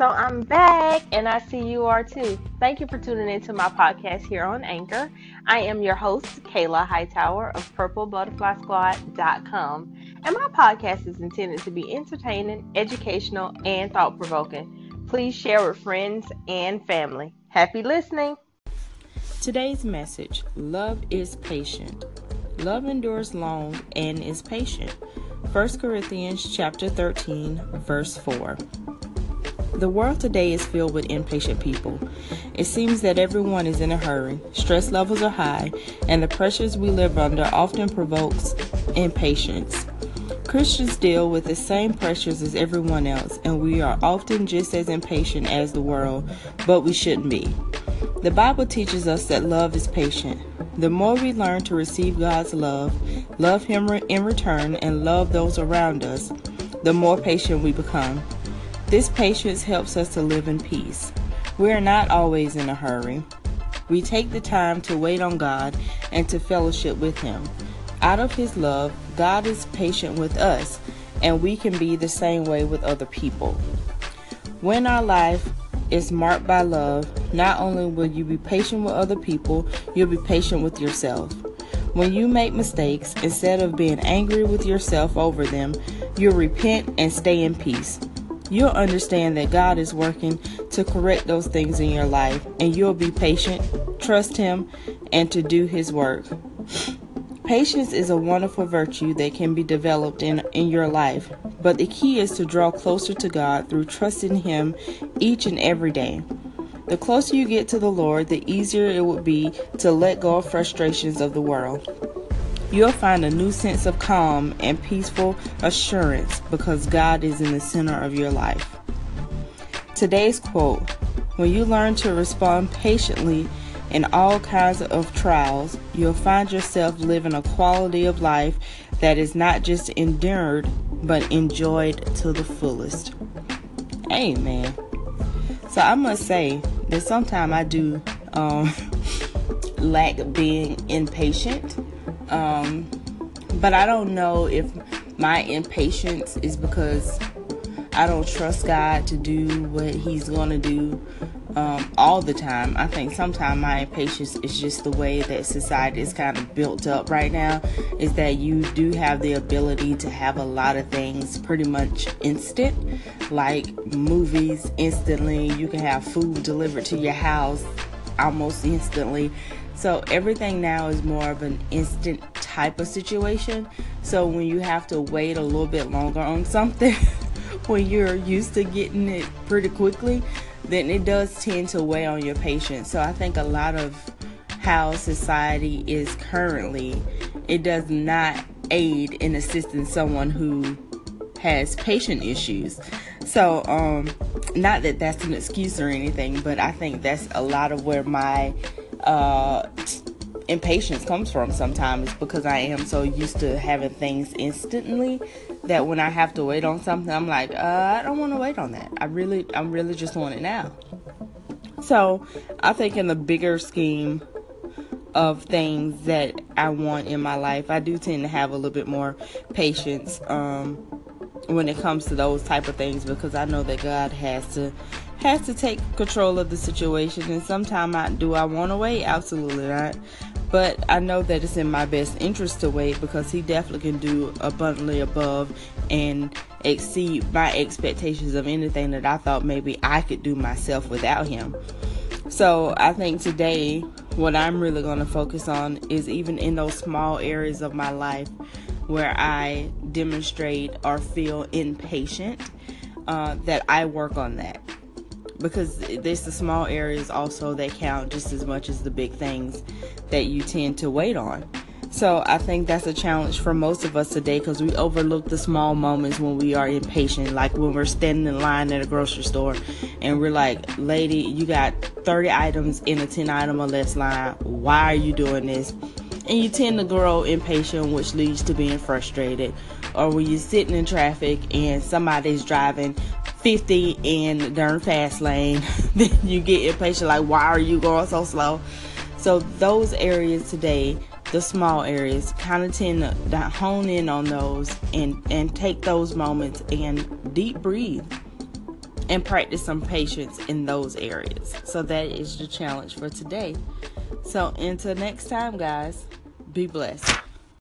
So I'm back and I see you are too. Thank you for tuning into my podcast here on Anchor. I am your host, Kayla Hightower of PurpleButterflySquad.com. And my podcast is intended to be entertaining, educational, and thought provoking. Please share with friends and family. Happy listening. Today's message Love is patient. Love endures long and is patient. 1 Corinthians chapter 13, verse 4. The world today is filled with impatient people. It seems that everyone is in a hurry, stress levels are high, and the pressures we live under often provokes impatience. Christians deal with the same pressures as everyone else, and we are often just as impatient as the world, but we shouldn't be. The Bible teaches us that love is patient. The more we learn to receive God's love, love Him in return, and love those around us, the more patient we become. This patience helps us to live in peace. We are not always in a hurry. We take the time to wait on God and to fellowship with Him. Out of His love, God is patient with us, and we can be the same way with other people. When our life is marked by love, not only will you be patient with other people, you'll be patient with yourself. When you make mistakes, instead of being angry with yourself over them, you'll repent and stay in peace you'll understand that God is working to correct those things in your life, and you'll be patient, trust Him, and to do His work. Patience is a wonderful virtue that can be developed in, in your life, but the key is to draw closer to God through trusting Him each and every day. The closer you get to the Lord, the easier it will be to let go of frustrations of the world. You'll find a new sense of calm and peaceful assurance because God is in the center of your life. Today's quote When you learn to respond patiently in all kinds of trials, you'll find yourself living a quality of life that is not just endured but enjoyed to the fullest. Amen. So I must say that sometimes I do um, lack being impatient um, but I don't know if my impatience is because I don't trust God to do what He's going to do um, all the time. I think sometimes my impatience is just the way that society is kind of built up right now. Is that you do have the ability to have a lot of things pretty much instant, like movies instantly. You can have food delivered to your house almost instantly. So everything now is more of an instant type of situation. So when you have to wait a little bit longer on something, when you're used to getting it pretty quickly, then it does tend to weigh on your patience. So I think a lot of how society is currently, it does not aid in assisting someone who has patient issues. So, um, not that that's an excuse or anything, but I think that's a lot of where my uh, impatience comes from sometimes because I am so used to having things instantly that when I have to wait on something, I'm like, uh, I don't want to wait on that. I really, I'm really just want it now. So I think in the bigger scheme of things that I want in my life, I do tend to have a little bit more patience um, when it comes to those type of things because I know that God has to has to take control of the situation and sometimes I do I want to wait? Absolutely not. But I know that it's in my best interest to wait because he definitely can do abundantly above and exceed my expectations of anything that I thought maybe I could do myself without him. So I think today what I'm really going to focus on is even in those small areas of my life where I demonstrate or feel impatient uh, that I work on that because there's the small areas also that count just as much as the big things that you tend to wait on. So I think that's a challenge for most of us today because we overlook the small moments when we are impatient, like when we're standing in line at a grocery store and we're like, lady, you got 30 items in a 10 item or less line. Why are you doing this? And you tend to grow impatient, which leads to being frustrated. Or when you're sitting in traffic and somebody's driving 50 in the darn fast lane, then you get impatient like, why are you going so slow? So those areas today, the small areas, kind of tend to hone in on those and and take those moments and deep breathe and practice some patience in those areas. So that is the challenge for today. So until next time, guys, be blessed.